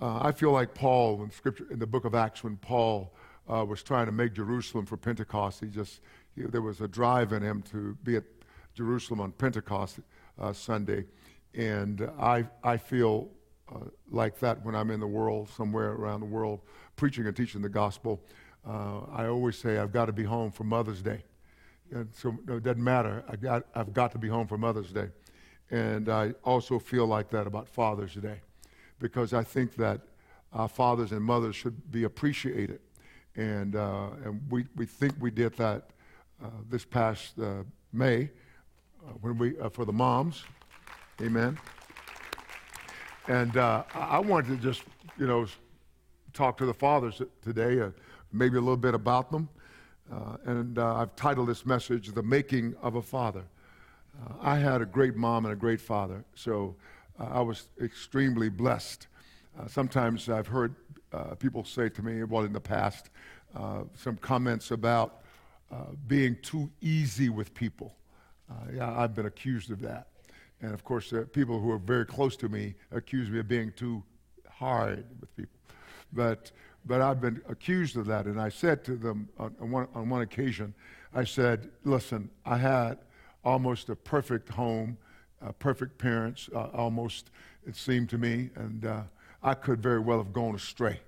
Uh, I feel like Paul in scripture in the book of Acts when Paul uh, was trying to make Jerusalem for Pentecost. He just he, there was a drive in him to be at Jerusalem on Pentecost uh, Sunday, and I I feel uh, like that when I'm in the world somewhere around the world preaching and teaching the gospel. Uh, I always say I've got to be home for Mother's Day, and so it doesn't matter. I got I've got to be home for Mother's Day, and I also feel like that about Father's Day, because I think that our fathers and mothers should be appreciated and, uh, and we, we think we did that uh, this past uh, May uh, when we, uh, for the moms. Amen. And uh, I wanted to just, you know, talk to the fathers today, maybe a little bit about them. and I've titled this message, The Making of a Father. I had a great mom and a great father, so I was extremely blessed. sometimes I've heard uh, people say to me, well, in the past, uh, some comments about uh, being too easy with people. Uh, yeah, I've been accused of that. And of course, people who are very close to me accuse me of being too hard with people. But, but I've been accused of that. And I said to them on, on, one, on one occasion, I said, listen, I had almost a perfect home, uh, perfect parents, uh, almost, it seemed to me. And uh, I could very well have gone astray.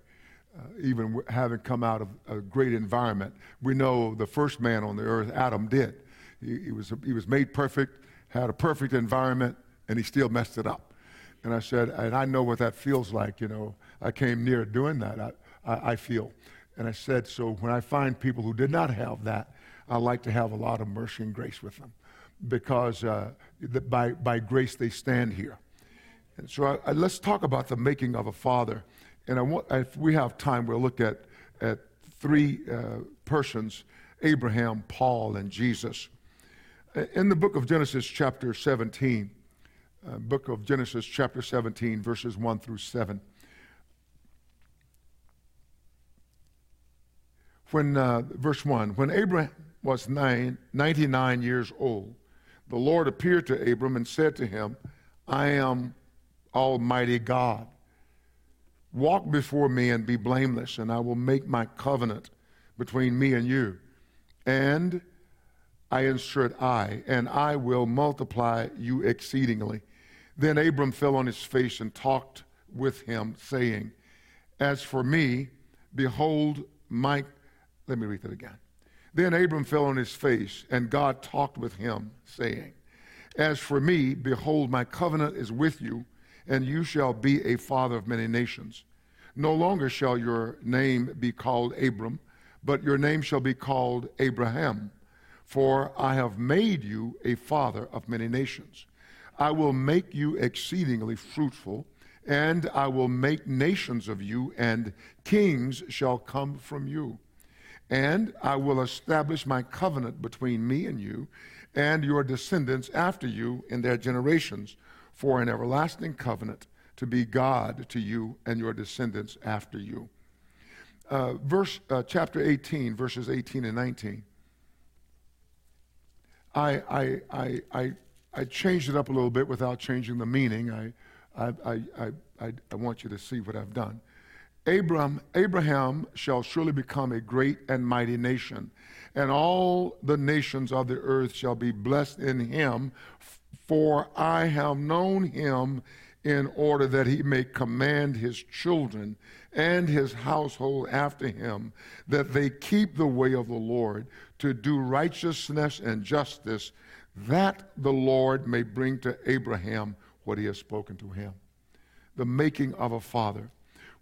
Uh, even having come out of a great environment, we know the first man on the earth, Adam, did. He, he, was, he was made perfect, had a perfect environment, and he still messed it up. And I said, and I know what that feels like, you know. I came near doing that, I, I, I feel. And I said, so when I find people who did not have that, I like to have a lot of mercy and grace with them because uh, by, by grace they stand here. And so I, I, let's talk about the making of a father. And I want, if we have time, we'll look at, at three uh, persons Abraham, Paul, and Jesus. In the book of Genesis, chapter 17, uh, book of Genesis, chapter 17, verses 1 through 7. When, uh, verse 1, when Abraham was nine, 99 years old, the Lord appeared to Abram and said to him, I am Almighty God. Walk before me and be blameless, and I will make my covenant between me and you. And I insert I, and I will multiply you exceedingly. Then Abram fell on his face and talked with him, saying, As for me, behold, my. Let me read that again. Then Abram fell on his face, and God talked with him, saying, As for me, behold, my covenant is with you and you shall be a father of many nations. No longer shall your name be called Abram, but your name shall be called Abraham, for I have made you a father of many nations. I will make you exceedingly fruitful, and I will make nations of you, and kings shall come from you. And I will establish my covenant between me and you, and your descendants after you in their generations for an everlasting covenant to be God to you and your descendants after you. Uh, verse uh, chapter 18, verses 18 and 19. I, I, I, I, I changed it up a little bit without changing the meaning. I, I, I, I, I want you to see what I've done. Abram, Abraham shall surely become a great and mighty nation, and all the nations of the earth shall be blessed in him, for I have known him in order that he may command his children and his household after him, that they keep the way of the Lord to do righteousness and justice, that the Lord may bring to Abraham what he has spoken to him. The making of a father.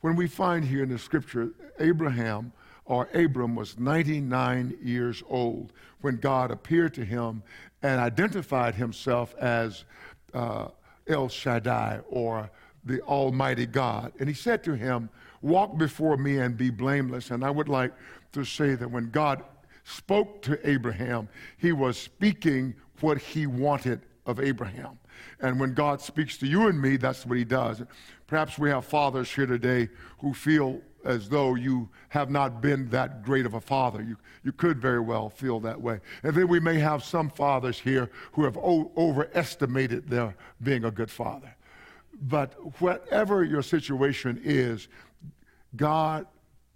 When we find here in the scripture, Abraham or Abram was 99 years old when God appeared to him and identified himself as uh, El Shaddai or the Almighty God. And he said to him, Walk before me and be blameless. And I would like to say that when God spoke to Abraham, he was speaking what he wanted of Abraham. And when God speaks to you and me, that's what he does. Perhaps we have fathers here today who feel as though you have not been that great of a father. You, you could very well feel that way. And then we may have some fathers here who have o- overestimated their being a good father. but whatever your situation is, God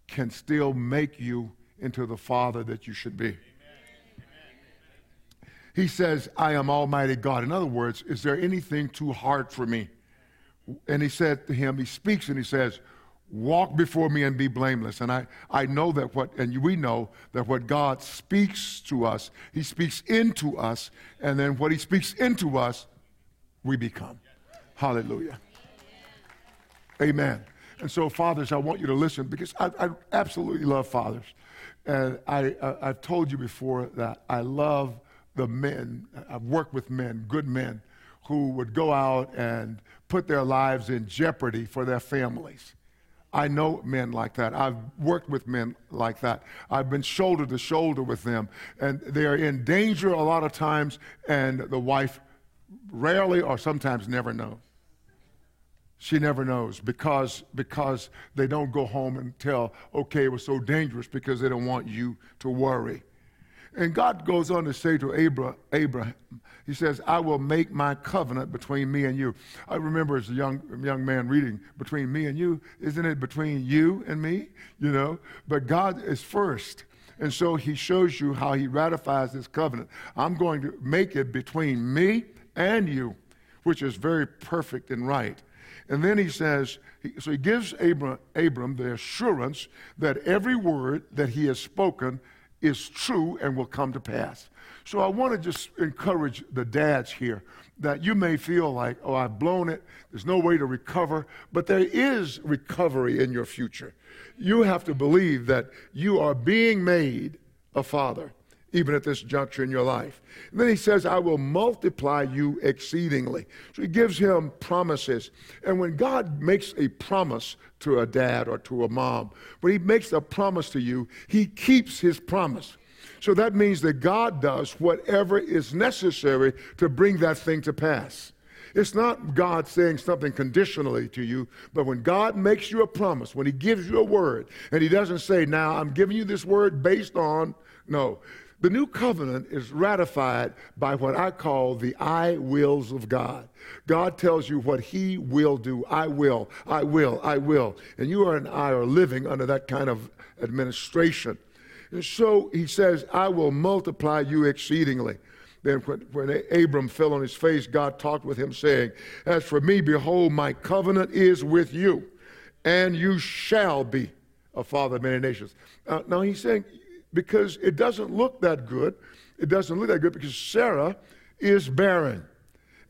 can still make you into the father that you should be. He says, I am Almighty God. In other words, is there anything too hard for me? And he said to him, he speaks and he says, Walk before me and be blameless. And I, I know that what, and we know that what God speaks to us, he speaks into us, and then what he speaks into us, we become. Hallelujah. Amen. And so, fathers, I want you to listen because I, I absolutely love fathers. And I, I, have told you before that I love the men. I've worked with men, good men, who would go out and put their lives in jeopardy for their families. I know men like that. I've worked with men like that. I've been shoulder to shoulder with them. And they're in danger a lot of times, and the wife rarely or sometimes never knows. She never knows because, because they don't go home and tell, okay, it was so dangerous because they don't want you to worry. And God goes on to say to Abraham, He says, I will make my covenant between me and you. I remember as a young, young man reading, between me and you, isn't it between you and me? You know? But God is first. And so he shows you how he ratifies this covenant. I'm going to make it between me and you, which is very perfect and right. And then he says, so he gives Abram, Abram the assurance that every word that he has spoken is true and will come to pass. So I want to just encourage the dads here that you may feel like, oh, I've blown it. There's no way to recover. But there is recovery in your future. You have to believe that you are being made a father, even at this juncture in your life. And then he says, I will multiply you exceedingly. So he gives him promises. And when God makes a promise to a dad or to a mom. When he makes a promise to you, he keeps his promise. So that means that God does whatever is necessary to bring that thing to pass. It's not God saying something conditionally to you, but when God makes you a promise, when He gives you a word, and He doesn't say, Now I'm giving you this word based on, no. The new covenant is ratified by what I call the I wills of God. God tells you what He will do. I will, I will, I will. And you and I are living under that kind of administration. And so He says, I will multiply you exceedingly. Then when, Abram fell on his face, God talked with him, saying, As for me, behold, my covenant is with you, and you shall be a father of many nations. Uh, now he's saying, because it doesn't look that good. It doesn't look that good because Sarah is barren.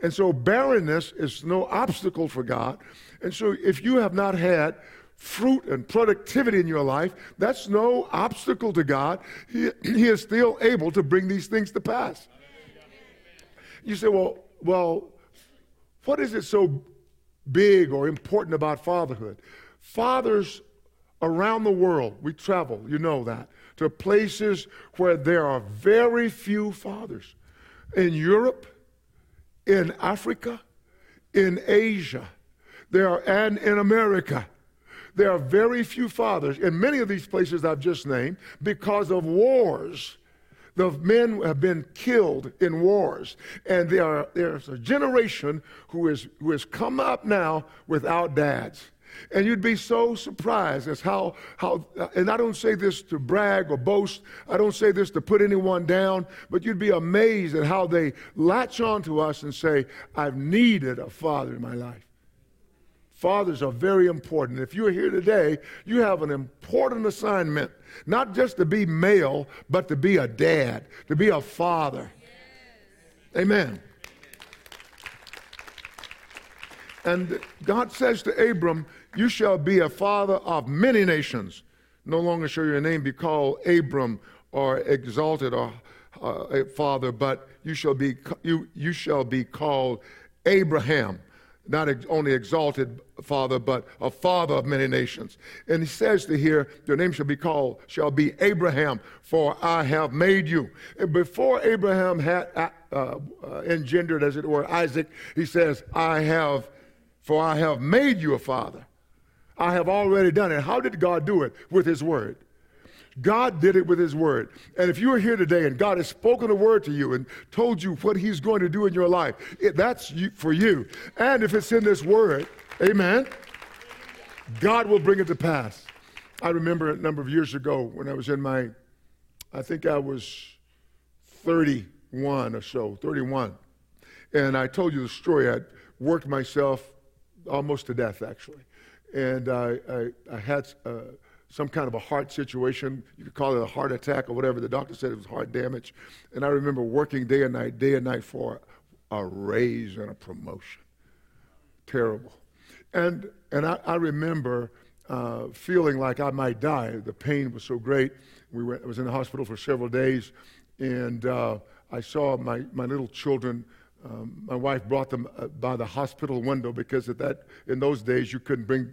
And so barrenness is no obstacle for God. And so if you have not had fruit and productivity in your life, that's no obstacle to God. He, he is still able to bring these things to pass. You say, well, well, what is it so big or important about fatherhood? Fathers around the world, we travel, you know that to places where there are very few fathers. In Europe, in Africa, in Asia, there are, and in America. There are very few fathers in many of these places I've just named because of wars. The men have been killed in wars, and there are, there's a generation who, is, who has come up now without dads. And you'd be so surprised as how, how, and I don't say this to brag or boast, I don't say this to put anyone down, but you'd be amazed at how they latch on to us and say, I've needed a father in my life. Fathers are very important. If you're here today, you have an important assignment, not just to be male, but to be a dad, to be a father. Yes. Amen. And God says to Abram, you shall be a father of many nations. No longer shall your name be called Abram or exalted or uh, father, but you shall be you you shall be called Abraham, not ex- only exalted father, but a father of many nations. And he says to here, your name shall be called shall be Abraham, for I have made you. And before Abraham had uh, uh, engendered, as it were, Isaac, he says, I have, for I have made you a father. I have already done it. How did God do it? With His Word. God did it with His Word. And if you are here today and God has spoken a word to you and told you what He's going to do in your life, it, that's for you. And if it's in this Word, amen, God will bring it to pass. I remember a number of years ago when I was in my, I think I was 31 or so, 31. And I told you the story. I'd worked myself almost to death, actually. And I, I, I had uh, some kind of a heart situation. You could call it a heart attack or whatever. The doctor said it was heart damage. And I remember working day and night, day and night for a raise and a promotion. Terrible. And, and I, I remember uh, feeling like I might die. The pain was so great. We went, I was in the hospital for several days, and uh, I saw my, my little children um, my wife brought them uh, by the hospital window because at that, in those days you couldn't bring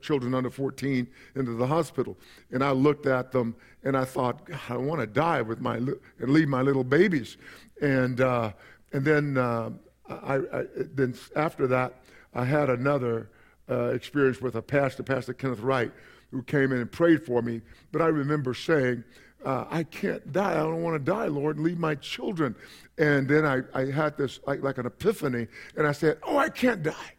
children under 14 into the hospital. And I looked at them and I thought, I want to die with my and leave my little babies. And uh, and then uh, I, I, then after that I had another uh, experience with a pastor, Pastor Kenneth Wright, who came in and prayed for me. But I remember saying uh, I can't die. I don't want to die, Lord, and leave my children. And then I, I had this like, like an epiphany, and I said, Oh, I can't die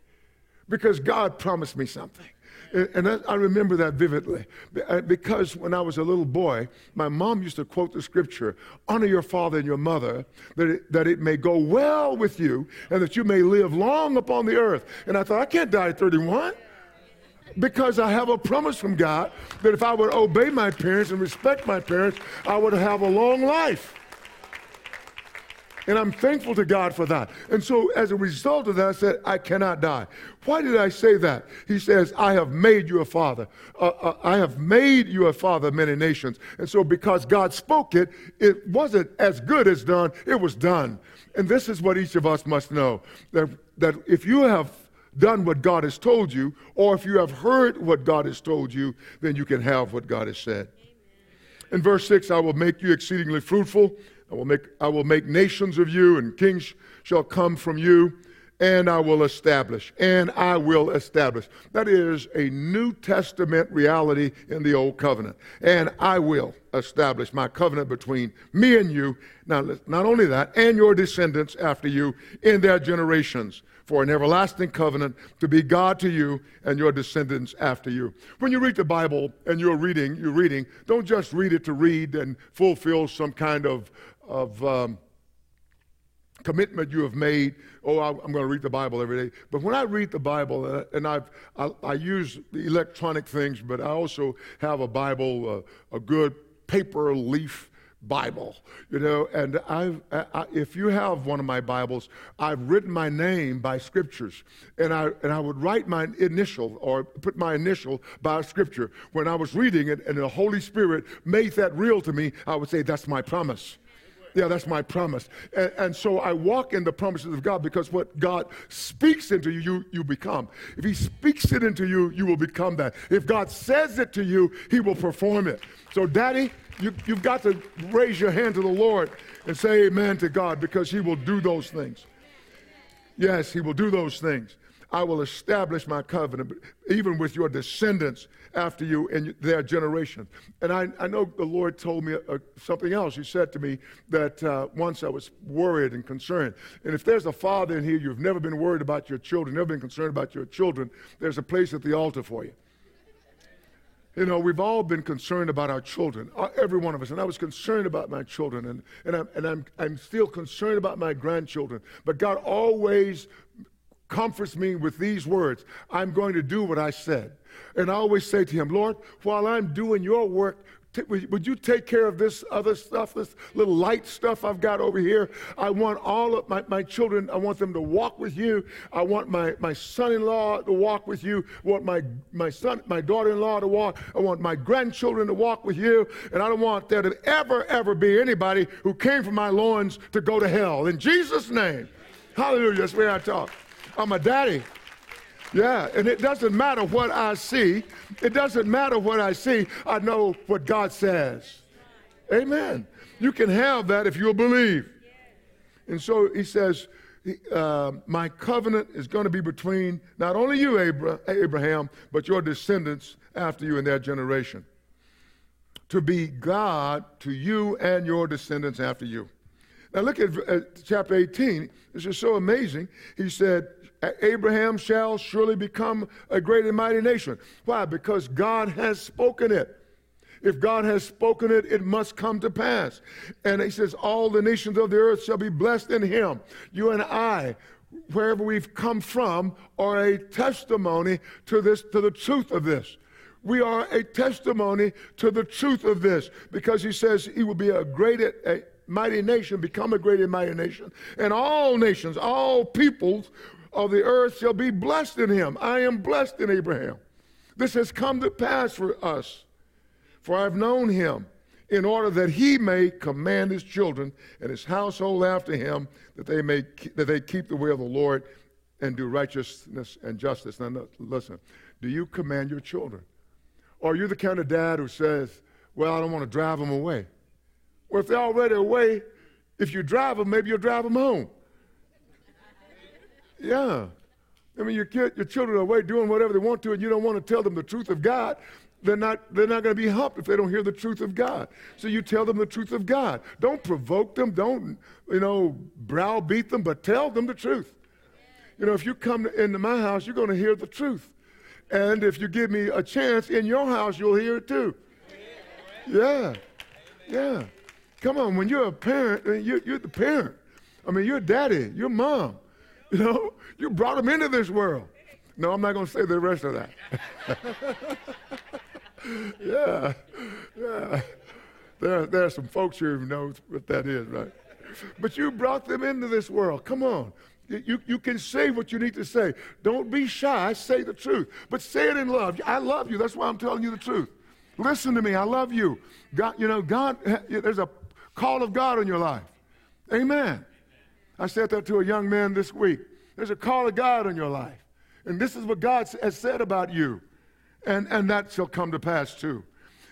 because God promised me something. And, I remember that vividly uh, because when I was a little boy, my mom used to quote the scripture honor your father and your mother, that it, that it may go well with you and that you may live long upon the earth. And I thought, I can't die at 31 because I have a promise from God that if I would obey my parents and respect my parents, I would have a long life. And I'm thankful to God for that. And so, as a result of that, I said, I cannot die. Why did I say that? He says, I have made you a father. Uh, uh, I have made you a father of many nations. And so, because God spoke it, it wasn't as good as done, it was done. And this is what each of us must know that, that if you have done what God has told you, or if you have heard what God has told you, then you can have what God has said. In verse 6, I will make you exceedingly fruitful. I will, make, I will make nations of you, and kings shall come from you, and I will establish. And I will establish. That is a New Testament reality in the Old Covenant. And I will establish my covenant between me and you. Now, not only that, and your descendants after you in their generations for an everlasting covenant to be God to you and your descendants after you. When you read the Bible and you're reading, you're reading, don't just read it to read and fulfill some kind of, of um, commitment you have made. Oh, I'm going to read the Bible every day. But when I read the Bible, uh, and I've, I, I use electronic things, but I also have a Bible, uh, a good paper leaf Bible, you know. And I've, I, if you have one of my Bibles, I've written my name by scriptures, and I and I would write my initial or put my initial by a scripture. When I was reading it, and the Holy Spirit made that real to me, I would say that's my promise. Yeah, that's my promise. And, and, so I walk in the promises of God because what God speaks into you, you, you become. If He speaks it into you, you will become that. If God says it to you, He will perform it. So, Daddy, you, you've got to raise your hand to the Lord and say amen to God because He will do those things. Yes, He will do those things. I will establish my covenant, even with your descendants after you and their generation. And I, I know the Lord told me uh, something else. He said to me that uh, once I was worried and concerned. And if there's a father in here, you've never been worried about your children, never been concerned about your children, there's a place at the altar for you. You know, we've all been concerned about our children, uh, every one of us. And I was concerned about my children, and, and, I'm, and I'm, I'm still concerned about my grandchildren. But God always comforts me with these words I'm going to do what I said. And I always say to him, Lord, while I'm doing your work, T- would you take care of this other stuff, this little light stuff I've got over here? I want all of my, my children, I want them to walk with you. I want my, my son-in-law to walk with you. I want my, my son, my daughter-in-law to walk. I want my grandchildren to walk with you. And I don't want there to ever, ever be anybody who came from my loins to go to hell. In Jesus' name. Hallelujah. That's where I talk. I'm a daddy. Yeah, and it doesn't matter what I see. It doesn't matter what I see. I know what God says. Amen. You can have that if you'll believe. And so he says, uh, My covenant is going to be between not only you, Abraham, but your descendants after you in their generation. to be God to you and your descendants after you. Now look at uh, chapter 18. This is so amazing. He said, Abraham shall surely become a great and mighty nation. Why? Because God has spoken it. If God has spoken it, it must come to pass. And he says, All the nations of the earth shall be blessed in him. You and I, wherever we've come from, are a testimony to this, to the truth of this. We are a testimony to the truth of this because he says he will be a great, a mighty nation, become a great and mighty nation. And all nations, all peoples of the earth shall be blessed in him. I am blessed in Abraham. This has come to pass for us. For I've known him in order that he may command his children and his household after him, that they may that they keep the way of the Lord and do righteousness and justice. Now, listen, do you command your children? Or are you the kind of dad who says, well, I don't want to drive them away? Well, if they're already away, if you drive them, maybe you'll drive them home. Yeah. I mean, your, kid, your children are away doing whatever they want to, and you don't want to tell them the truth of God. They're not, they're not going to be helped if they don't hear the truth of God. So you tell them the truth of God. Don't provoke them. Don't, you know, browbeat them, but tell them the truth. You know, if you come into my house, you're going to hear the truth. And if you give me a chance in your house, you'll hear it too. Yeah. Yeah. Come on, when you're a parent, you're, you're the parent. I mean, you're daddy, you're mom. You know, you brought them into this world. No, I'm not going to say the rest of that. yeah, yeah. There, there are some folks here who know what that is, right? But you brought them into this world. Come on. You, you can say what you need to say. Don't be shy. Say the truth. But say it in love. I love you. That's why I'm telling you the truth. Listen to me. I love you. God, you know, God, there's a call of God in your life. Amen. I said that to a young man this week. There's a call of God in your life. And this is what God has said about you. And, and that shall come to pass too.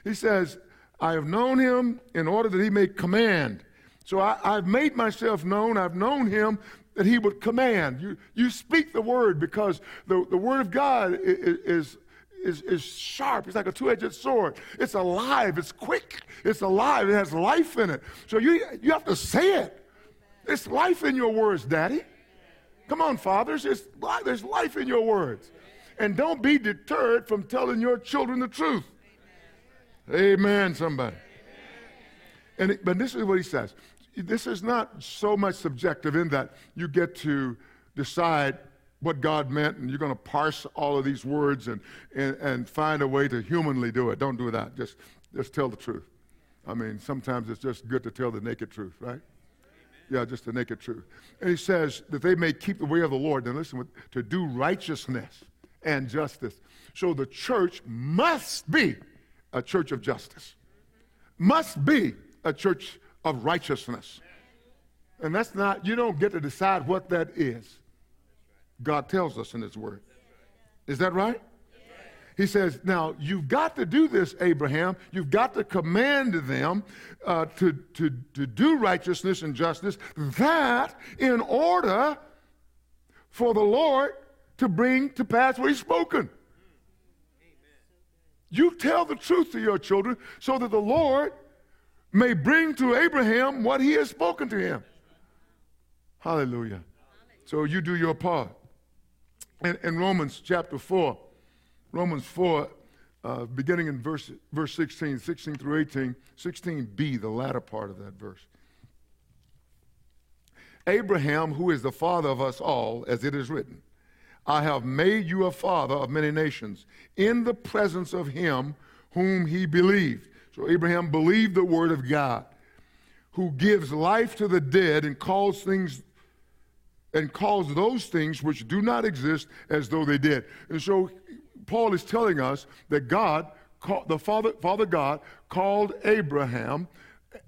He says, I have known him in order that he may command. So I, have made myself known. I've known him that he would command. You, you speak the word because the, the word of God is, is sharp. It's like a two edged sword. It's alive. It's quick. It's alive. It has life in it. So you, you have to say it. There's life in your words, Daddy. Come on, fathers. There's, there's life in your words. And don't be deterred from telling your children the truth. Amen, somebody. And but this is what he says. This is not so much subjective in that you get to decide what God meant and you're going to parse all of these words and, and, and find a way to humanly do it. Don't do that. Just, just tell the truth. I mean, sometimes it's just good to tell the naked truth, right? Yeah, just the naked truth. And he says that they may keep the way of the Lord. Then listen, to do righteousness and justice. So the church must be a church of justice, must be a church of righteousness. And that's not, you don't get to decide what that is. God tells us in His Word. Is that right? He says, Now, you've got to do this, Abraham. You've got to command them uh, to, to, to do righteousness and justice, that in order for the Lord to bring to pass what He's spoken. You tell the truth to your children so that the Lord may bring to Abraham what He has spoken to him. Hallelujah. So you do your part. In, in Romans chapter 4, Romans 4, uh, beginning in verse, verse 16, 16 through 18, 16b, the latter part of that verse. Abraham, who is the father of us all, as it is written, I have made you a father of many nations in the presence of him whom he believed. So Abraham believed the word of God, who gives life to the dead and calls things and calls those things which do not exist as though they did. And so Paul is telling us that God, the Father, Father God, called Abraham,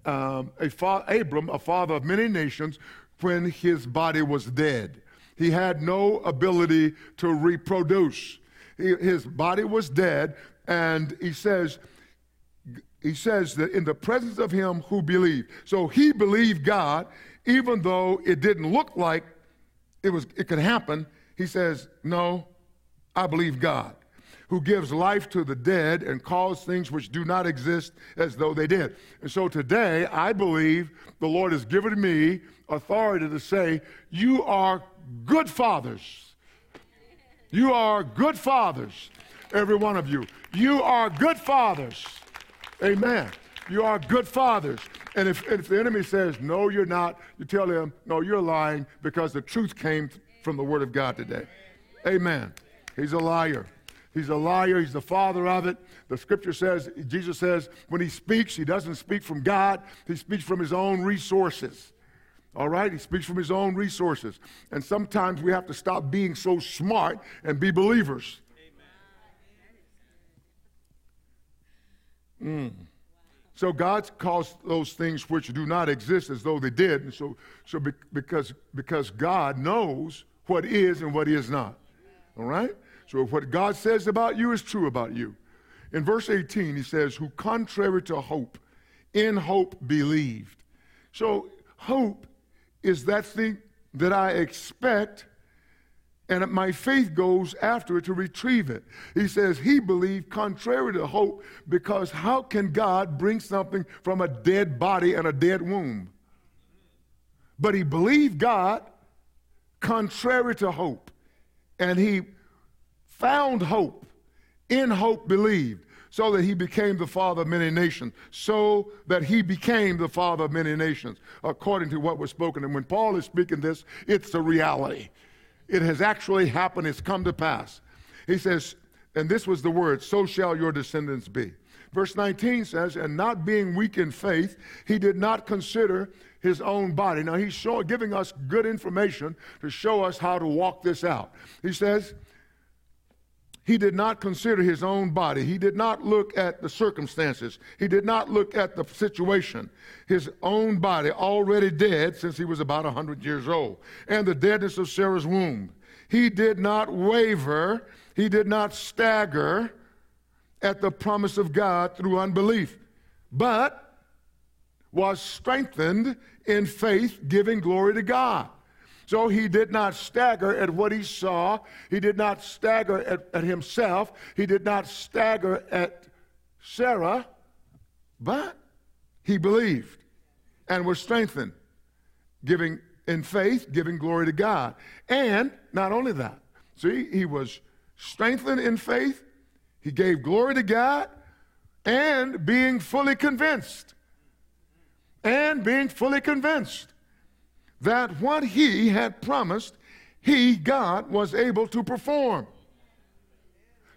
um, a fa- Abram, a father of many nations, when his body was dead. He had no ability to reproduce. He, his body was dead, and he says, he says that in the presence of him who believed. So he believed God, even though it didn't look like it was it could happen. He says, No, I believe God. who gives life to the dead and calls things which do not exist as though they did. And so today, I believe the Lord has given me authority to say, You are good fathers. You are good fathers, every one of you. You are good fathers. Amen. You are good fathers. And if, if the enemy says, No, you're not, you tell him, No, you're lying because the truth came from the Word of God today. Amen. He's a liar. He's a liar. He's the father of it. The scripture says, Jesus says, when he speaks, he doesn't speak from God, he speaks from his own resources. All right? He speaks from his own resources. And sometimes we have to stop being so smart and be believers. Amen. Mm. So God calls those things which do not exist as though they did. And so, so be, because, because God knows what is and what is not. All right? So if what God says about you is true about you. In verse 18, he says, Who contrary to hope, in hope believed. So hope is that thing that I expect, and my faith goes after it to retrieve it. He says he believed contrary to hope because how can God bring something from a dead body and a dead womb? But he believed God contrary to hope, and he found hope, in hope believed, so that he became the father of many nations, so that he became the father of many nations, according to what was spoken. And when Paul is speaking this, it's a reality. It has actually happened, it's come to pass. He says, and this was the word, so shall your descendants be. Verse 19 says, and not being weak in faith, he did not consider his own body. Now he's showing, giving us good information to show us how to walk this out. He says, he did not consider his own body. He did not look at the circumstances. He did not look at the situation. His own body, already dead since he was about 100 years old, and the deadness of Sarah's womb. He did not waver. He did not stagger at the promise of God through unbelief, but was strengthened in faith, giving glory to God. So he did not stagger at what he saw. He did not stagger at, at himself. He did not stagger at Sarah, but he believed and was strengthened, giving in faith, giving glory to God. And not only that, see, he was strengthened in faith, he gave glory to God, and being fully convinced. And being fully convinced that what he had promised, he, God, was able to perform.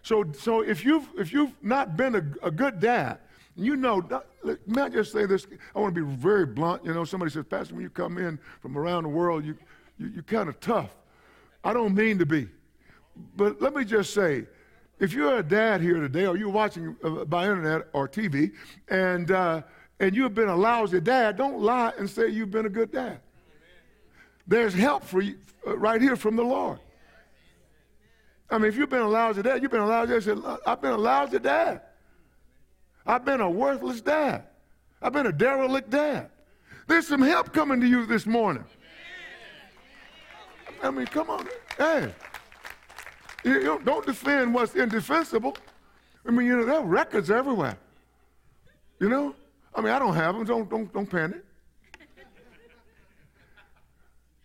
So, so if, you've, if you've not been a, a good dad, you know, may I just say this? I want to be very blunt. You know, somebody says, Pastor, when you come in from around the world, you, you, you're kind of tough. I don't mean to be. But let me just say, if you're a dad here today, or you're watching uh, by internet or TV, and, uh, and you've been a lousy dad, don't lie and say you've been a good dad. There's help for you uh, right here from the Lord. I mean, if you've been a lousy dad, you've been a lousy dad. I've been a lousy dad. I've been a worthless dad. I've been a derelict dad. There's some help coming to you this morning. I mean, come on. Hey, you don't defend what's indefensible. I mean, you know, there are records everywhere. You know? I mean, I don't have them. Don't, don't, don't panic.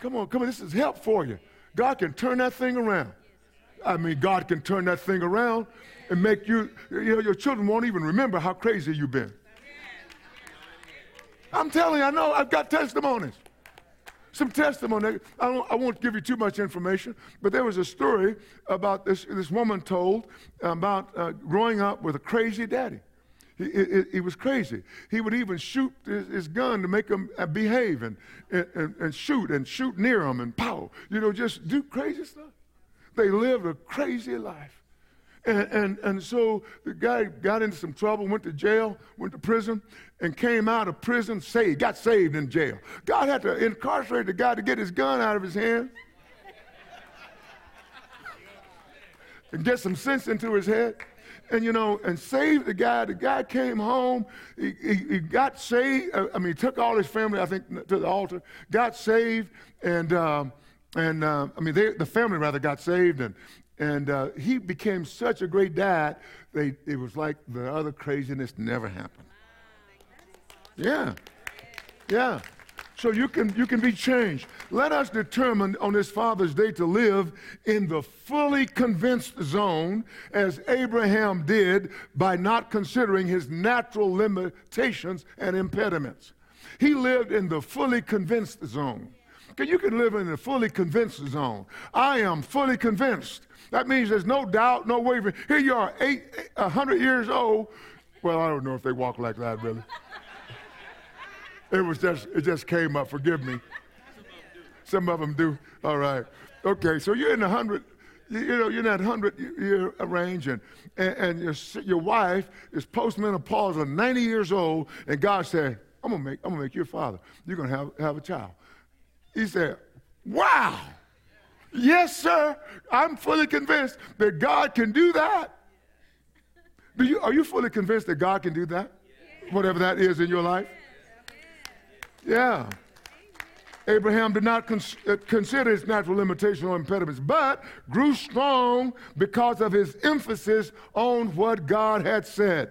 Come on, come on, this is help for you. God can turn that thing around. I mean, God can turn that thing around and make you, you know, your children won't even remember how crazy you've been. I'm telling you, I know, I've got testimonies. Some testimony. I, I, won't give you too much information, but there was a story about this, this woman told about uh, growing up with a crazy daddy. He, he, was crazy. He would even shoot his, his gun to make him uh, behave and, and, and, shoot and shoot near him and pow. You know, just do crazy stuff. They lived a crazy life. And, and, and so the guy got into some trouble, went to jail, went to prison, and came out of prison saved, got saved in jail. God had to incarcerate the guy to get his gun out of his hand and get some sense into his head and you know, and saved the guy. The guy came home. He, he, he, got saved. I mean, he took all his family, I think, to the altar. Got saved, and um, and uh, I mean, they, the family rather got saved, and And uh, he became such a great dad, they, it was like the other craziness never happened. Yeah. Yeah. So you can, you can be changed. Let us determine on this Father's Day to live in the fully convinced zone as Abraham did by not considering his natural limitations and impediments. He lived in the fully convinced zone. You can live in the fully convinced zone. I am fully convinced. That means there's no doubt, no wavering. Here you are, eight, a hundred years old. Well, I don't know if they walk like that, really. It was just, it just came up. Forgive me. Some of them do. All right. Okay, so you're in the hundred, you know, you're in that hundred year range, and, and, and your, your wife is postmenopausal, at 90 years old, and God said, I'm gonna make, I'm gonna make you a father. You're gonna have, have a child. He said, Wow. Yes, sir. I'm fully convinced that God can do that. Do you, are you fully convinced that God can do that? Whatever that is in your life? Yeah. Abraham did not cons- uh, consider his natural limitations or impediments, but grew strong because of his emphasis on what God had said.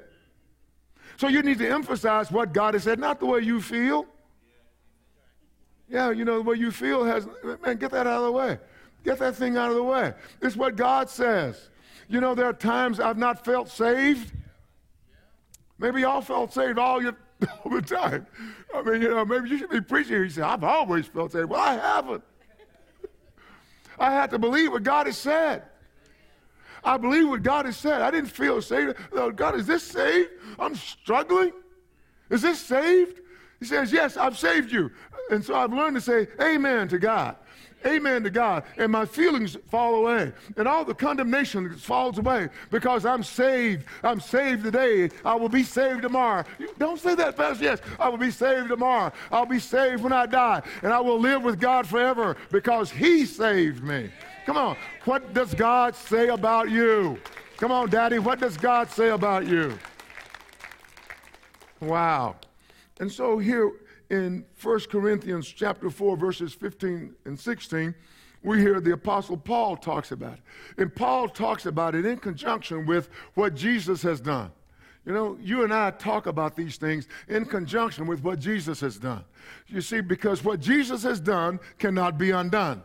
So you need to emphasize what God has said, not the way you feel. Yeah, you know, the way you feel has, man, get that out of the way. Get that thing out of the way. It's what God says. You know, there are times I've not felt saved. Maybe y'all felt saved all your all the time. I mean, you know, maybe you should be preaching. He said, I've always felt saved. Well, I haven't. I had to believe what God has said. I believe what God has said. I didn't feel saved. God, is this saved? I'm struggling. Is this saved? He says, Yes, I've saved you. And so I've learned to say amen to God. Amen to God. And my feelings fall away. And all the condemnation falls away because I'm saved. I'm saved today. I will be saved tomorrow. Don't say that, Pastor. Yes, I will be saved tomorrow. I'll be saved when I die. And I will live with God forever because He saved me. Come on. What does God say about you? Come on, Daddy. What does God say about you? Wow. And so here in 1 Corinthians chapter 4, verses 15 and 16, we hear the Apostle Paul talks about it. And Paul talks about it in conjunction with what Jesus has done. You know, you and I talk about these things in conjunction with what Jesus has done. You see, because what Jesus has done cannot be undone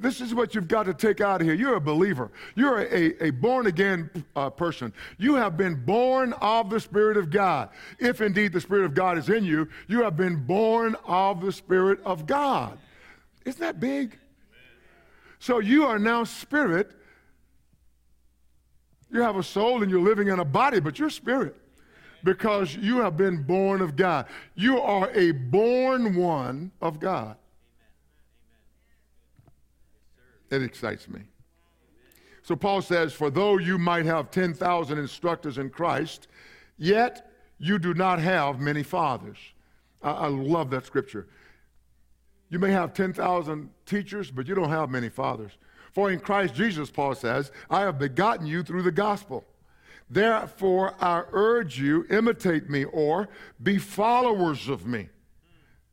this is what you've got to take out of here. You're a believer. You're a, a born again uh, person. You have been born of the Spirit of God. If indeed the Spirit of God is in you, you have been born of the Spirit of God. Isn't that big? So you are now spirit. You have a soul and you're living in a body, but you're spirit because you have been born of God. You are a born one of God. It excites me. So Paul says, For though you might have 10,000 instructors in Christ, yet you do not have many fathers. I, I love that scripture. You may have 10,000 teachers, but you don't have many fathers. For in Christ Jesus, Paul says, I have begotten you through the gospel. Therefore, I urge you, imitate me or be followers of me.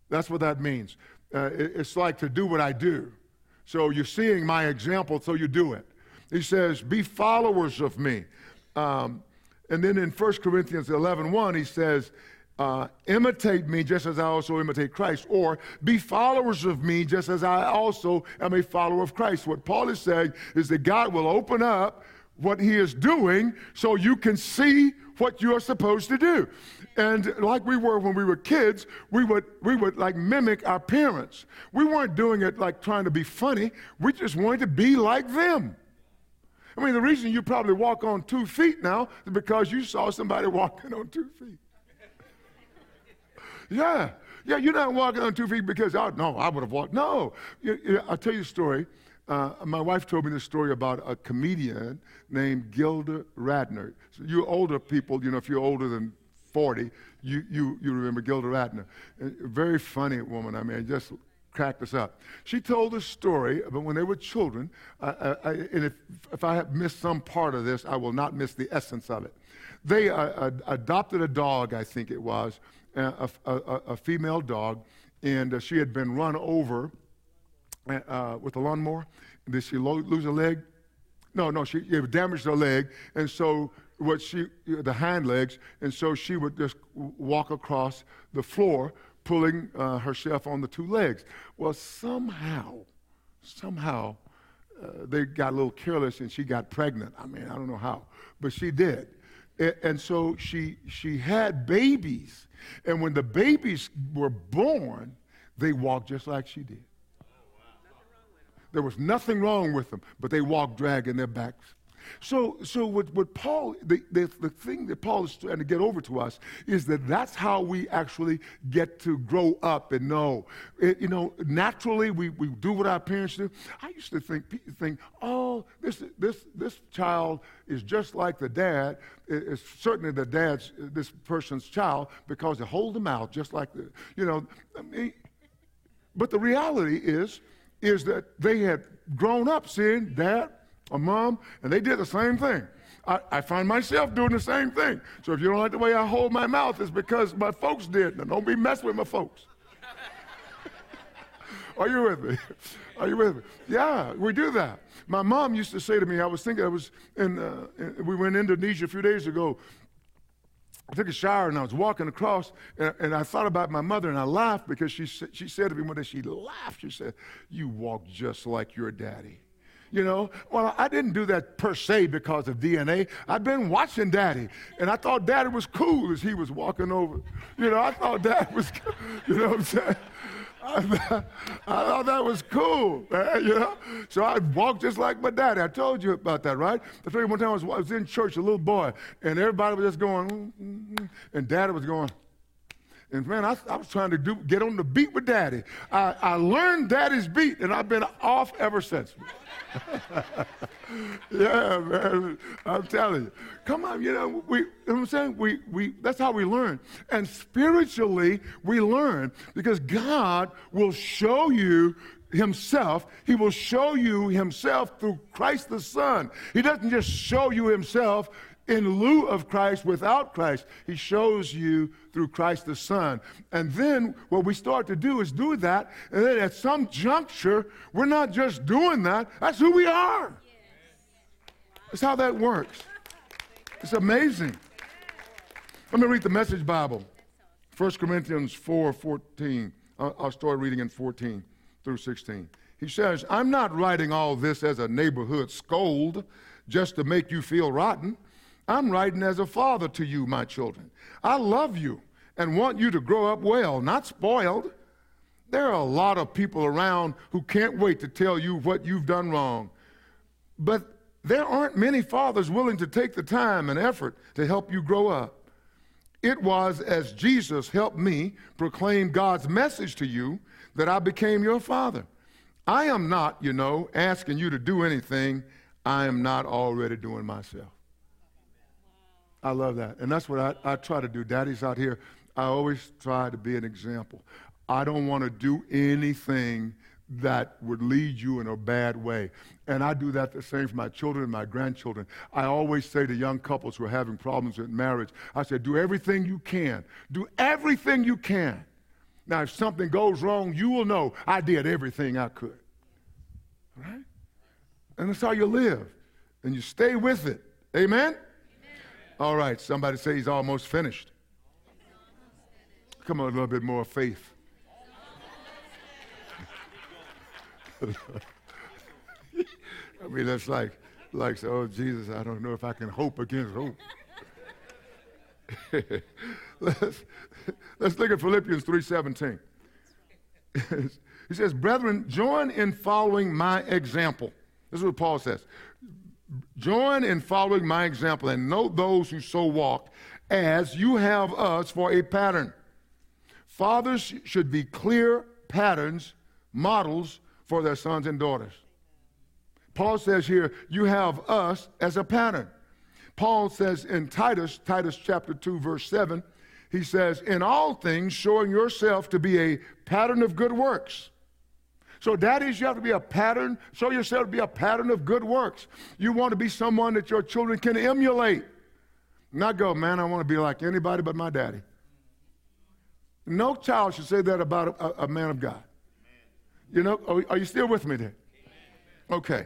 That's what that means. Uh, it, it's like to do what I do. So you're seeing my example, so you do it. He says, Be followers of me. Um, and then in 1 Corinthians 11 1, he says, uh, imitate me just as I also imitate Christ, or be followers of me just as I also am a follower of Christ. What Paul is saying is that God will open up what he is doing so you can see what you're supposed to do. And like we were when we were kids, we would, we would like mimic our parents. We weren't doing it like trying to be funny. We just wanted to be like them. I mean, the reason you probably walk on two feet now is because you saw somebody walking on two feet. Yeah. Yeah, you're not walking on two feet because, oh, no, I would have walked. No. I'll tell you a story. Uh, my wife told me this story about a comedian named Gilda Radner. So you older people, you know, if you're older than 40, you, you, you remember Gilda Radner. A very funny woman. I mean, just cracked us up. She told a story about when they were children, uh, I, and if, if I have missed some part of this, I will not miss the essence of it. They uh, adopted a dog, I think it was, a, a, a female dog, and uh, she had been run over uh, with a lawnmower. Did she lo- lose a leg? No, no, she damaged her leg, and so what she the hind legs, and so she would just walk across the floor, pulling uh, herself on the two legs. Well, somehow, somehow, uh, they got a little careless, and she got pregnant. I mean, I don't know how, but she did, and, and so she she had babies, and when the babies were born, they walked just like she did. There was nothing wrong with them, but they walked dragging their backs. So, so what, what Paul, the, the, the thing that Paul is trying to get over to us is that that's how we actually get to grow up and know. It, you know, naturally we, we do what our parents do. I used to think, think oh, this, this, this child is just like the dad. It's certainly the dad's, this person's child because they hold them out just like the, you know. I mean, but the reality is, is that they had grown up seeing dad or mom, and they did the same thing. I, I, find myself doing the same thing. So if you don't like the way I hold my mouth, it's because my folks did. Now don't be messing with my folks. Are you with me? Are you with me? Yeah, we do that. My mom used to say to me, I was thinking, I was in, uh, we were in Indonesia a few days ago, I took a shower and I was walking across and, and, I thought about my mother and I laughed because she, she said to me one day, she laughed. She said, You walk just like your daddy. You know, well, I didn't do that per se because of DNA. I'd been watching daddy and I thought daddy was cool as he was walking over. You know, I thought dad was, cool. you know what I'm saying? I, thought that was cool, man, you know? So I walked just like my daddy. I told you about that, right? I told you one time I was, I was in church, a little boy, and everybody was just going, mm, mm, and daddy was going, and man, I, I, was trying to do, get on the beat with daddy. I, I learned daddy's beat, and I've been off ever since. yeah, man. I'm telling you. Come on, you know, we, you know what I'm saying? We, we, that's how we learn. And spiritually, we learn because God will show you himself. He will show you himself through Christ the Son. He doesn't just show you himself in lieu of Christ, without Christ. He shows you through Christ the Son. And then what we start to do is do that. And then at some juncture, we're not just doing that, that's who we are. That's how that works. It's amazing. Let me read the Message Bible. 1 Corinthians 4 14. I'll start reading in 14 through 16. He says, I'm not writing all this as a neighborhood scold just to make you feel rotten. I'm writing as a father to you, my children. I love you and want you to grow up well, not spoiled. There are a lot of people around who can't wait to tell you what you've done wrong. But there aren't many fathers willing to take the time and effort to help you grow up. It was as Jesus helped me proclaim God's message to you that I became your father. I am not, you know, asking you to do anything I am not already doing myself. I love that. And that's what I, I try to do. Daddy's out here. I always try to be an example. I don't want to do anything that would lead you in a bad way. And I do that the same for my children and my grandchildren. I always say to young couples who are having problems with marriage, I say, do everything you can. Do everything you can. Now, if something goes wrong, you will know I did everything I could. Right? And that's how you live. And you stay with it. Amen? All right, somebody say he's almost finished. Come on, a little bit more faith. I mean, that's like, like, oh, Jesus, I don't know if I can hope against hope. let's, let's look at Philippians 3.17. he says, brethren, join in following my example. This is what Paul says. Join in following my example and note those who so walk as you have us for a pattern. Fathers should be clear patterns, models for their sons and daughters. Paul says here, you have us as a pattern. Paul says in Titus, Titus chapter 2, verse 7, he says, In all things, showing yourself to be a pattern of good works so, daddies, you have to be a pattern. Show yourself to be a pattern of good works. You want to be someone that your children can emulate. Not go, man, I want to be like anybody but my daddy. No child should say that about a, a man of God. You know, are, are, you still with me there? Okay.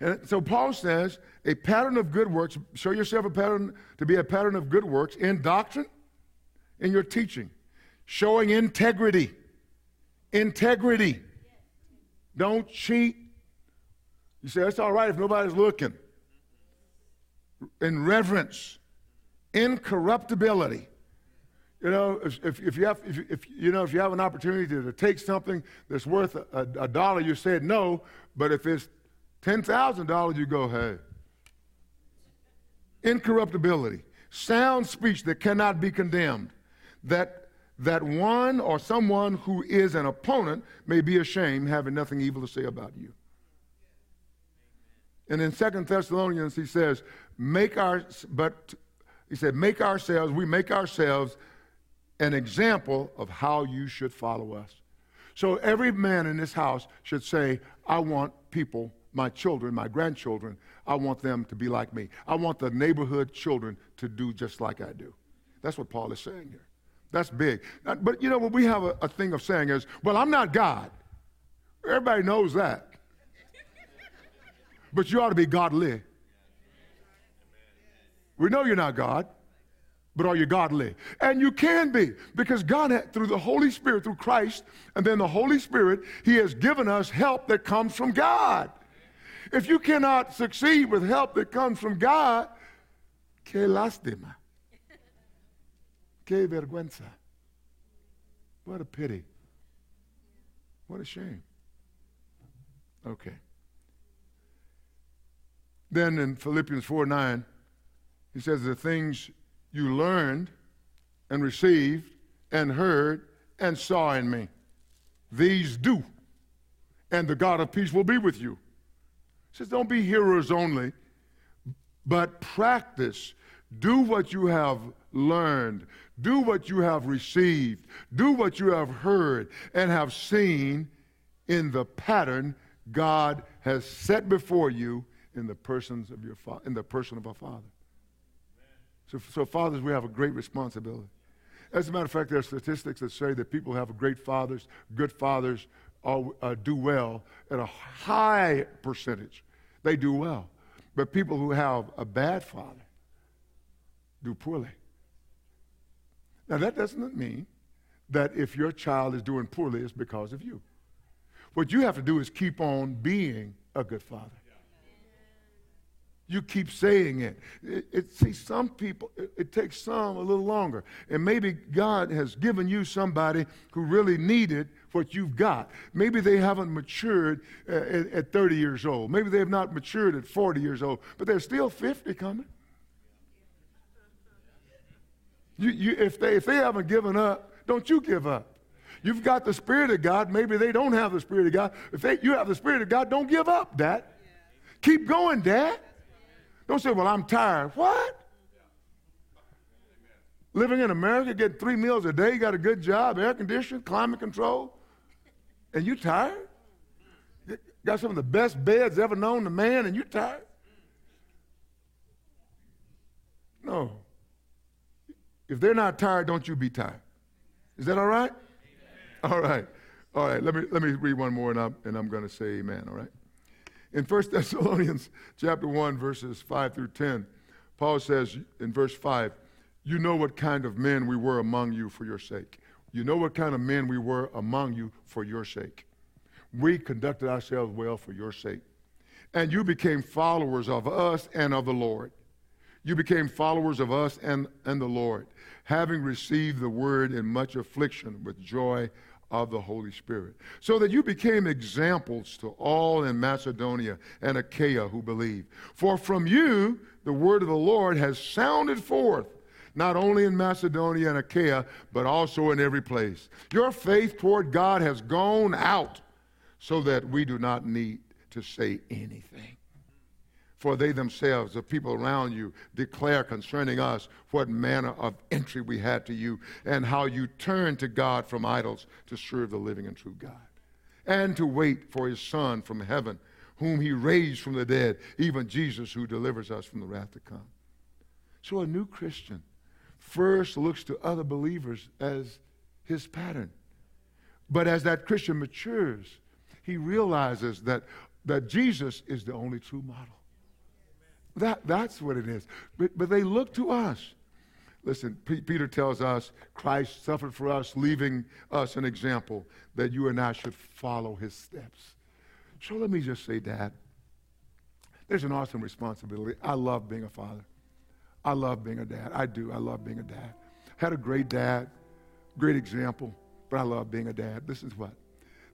And so Paul says, a pattern of good works, show yourself a pattern to be a pattern of good works in doctrine, in your teaching, showing integrity. Integrity. Don't cheat. You say, that's all right if nobody's looking. In reverence, incorruptibility. You know, if, if, if you have, if, if, you know, if you have an opportunity to, to take something that's worth a, a, a dollar, you said no. But if it's ten thousand dollars, you go, hey. Incorruptibility, sound speech that cannot be condemned, that that one or someone who is an opponent may be ashamed, having nothing evil to say about you. And in Second Thessalonians, he says, make our, but he said, make ourselves, we make ourselves an example of how you should follow us. So every man in this house should say, I want people, my children, my grandchildren, I want them to be like me. I want the neighborhood children to do just like I do. That's what Paul is saying here. That's big. Uh, but you know what we have a, a thing of saying is, well, I'm not God. Everybody knows that. But you ought to be godly. We know you're not God, but are you godly? And you can be, because God, through the Holy Spirit, through Christ, and then the Holy Spirit, He has given us help that comes from God. If you cannot succeed with help that comes from God, que lástima. Que vergüenza. What a pity. What a shame. Okay. Then in Philippians 4 9, he says, The things you learned and received and heard and saw in me, these do, and the God of peace will be with you. He says, Don't be hearers only, but practice. Do what you have learned. Do what you have received. Do what you have heard and have seen in the pattern God has set before you in the persons of your fa- in the person of our Father. So, so, fathers, we have a great responsibility. As a matter of fact, there are statistics that say that people who have great fathers, good fathers, uh, do well at a high percentage. They do well. But people who have a bad father do poorly. Now, that doesn't mean that if your child is doing poorly, it's because of you. What you have to do is keep on being a good father. You keep saying it. it, it see, some people, it, it, takes some a little longer. And maybe God has given you somebody who really needed what you've got. Maybe they haven't matured uh, at, at 30 years old. Maybe they have not matured at 40 years old, but they're still 50 coming. You, you, if, they, if they haven't given up, don't you give up. You've got the Spirit of God. Maybe they don't have the Spirit of God. If they, you have the Spirit of God, don't give up, Dad. Keep going, Dad. Don't say, well, I'm tired. What? Living in America, getting three meals a day, got a good job, air conditioning, climate control, and you tired? Got some of the best beds ever known to man, and you tired? No. If they're not tired, don't you be tired. Is that all right? Amen. All right. All right. Let me, let me read one more and I'm, and I'm going to say amen. All right. In 1 Thessalonians chapter 1, verses 5 through 10, Paul says in verse 5, You know what kind of men we were among you for your sake. You know what kind of men we were among you for your sake. We conducted ourselves well for your sake. And you became followers of us and of the Lord. You became followers of us and, and the Lord, having received the word in much affliction with joy of the Holy Spirit, so that you became examples to all in Macedonia and Achaia who believe. For from you the word of the Lord has sounded forth, not only in Macedonia and Achaia, but also in every place. Your faith toward God has gone out, so that we do not need to say anything for they themselves, the people around you, declare concerning us what manner of entry we had to you and how you turned to God from idols to serve the living and true God, and to wait for his Son from heaven, whom he raised from the dead, even Jesus who delivers us from the wrath to come. So a new Christian first looks to other believers as his pattern. But as that Christian matures, he realizes that that Jesus is the only true model. That, that's what it is. But, but they look to us. Listen, P- Peter tells us Christ suffered for us, leaving us an example that you and I should follow his steps. So let me just say, Dad, there's an awesome responsibility. I love being a father. I love being a dad. I do. I love being a dad. Had a great dad, great example, but I love being a dad. This is what.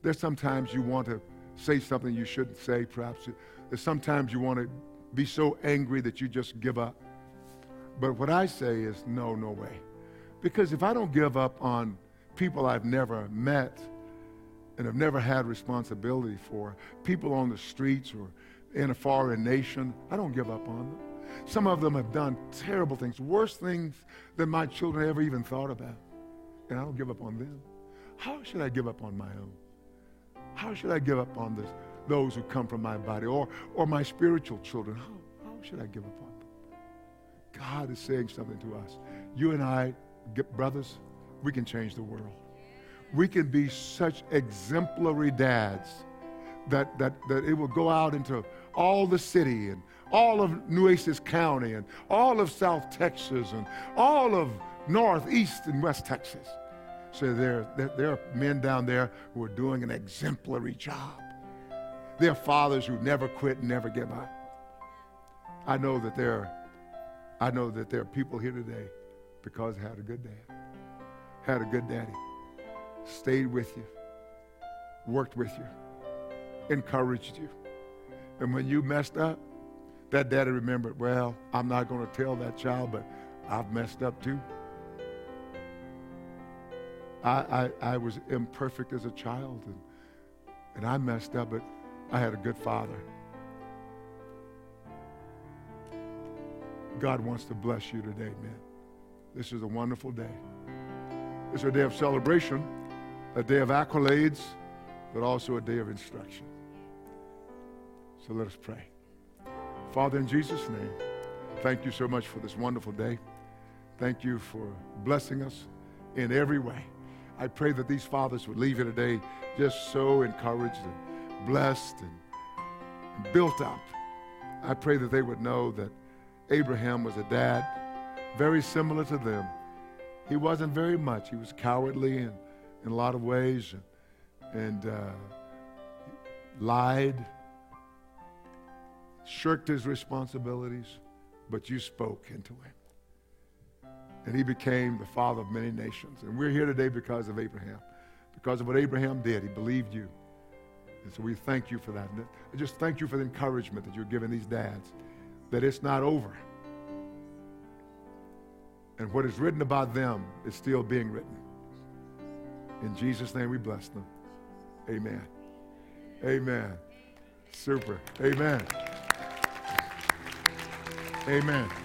There's sometimes you want to say something you shouldn't say, perhaps. There's sometimes you want to be so angry that you just give up. But what I say is no, no way. Because if I don't give up on people I've never met and have never had responsibility for, people on the streets or in a foreign nation, I don't give up on them. Some of them have done terrible things, worse things than my children ever even thought about. And I don't give up on them. How should I give up on my own? How should I give up on this, those who come from my body or, or my spiritual children? Oh, how, how should I give up on them? God is saying something to us. You and I, brothers, we can change the world. We can be such exemplary dads that, that, that it will go out into all the city and all of Nueces County and all of South Texas and all of North, East, and West Texas. So there, there, there are men down there who are doing an exemplary job. There are fathers who never quit and never give up. I know that there are, I know that there are people here today because had a good dad, had a good daddy, stayed with you, worked with you, encouraged you. And when you messed up, that daddy remembered, well, I'm not going to tell that child, but I've messed up too. I, I, I was imperfect as a child, and, and I messed up, but I had a good father. God wants to bless you today, man. This is a wonderful day. It's a day of celebration, a day of accolades, but also a day of instruction. So let us pray. Father, in Jesus' name, thank you so much for this wonderful day. Thank you for blessing us in every way. I pray that these fathers would leave here today just so encouraged blessed and, built up. I pray that they would know that Abraham was a dad very similar to them. He wasn't very much. He was cowardly in, in a lot of ways and, and uh, lied, shirked his responsibilities, but you spoke into him. And he became the father of many nations. And we're here today because of Abraham. Because of what Abraham did. He believed you. And so we thank you for that. And I just thank you for the encouragement that you're giving these dads that it's not over. And what is written about them is still being written. In Jesus' name we bless them. Amen. Amen. Super. Amen. Amen.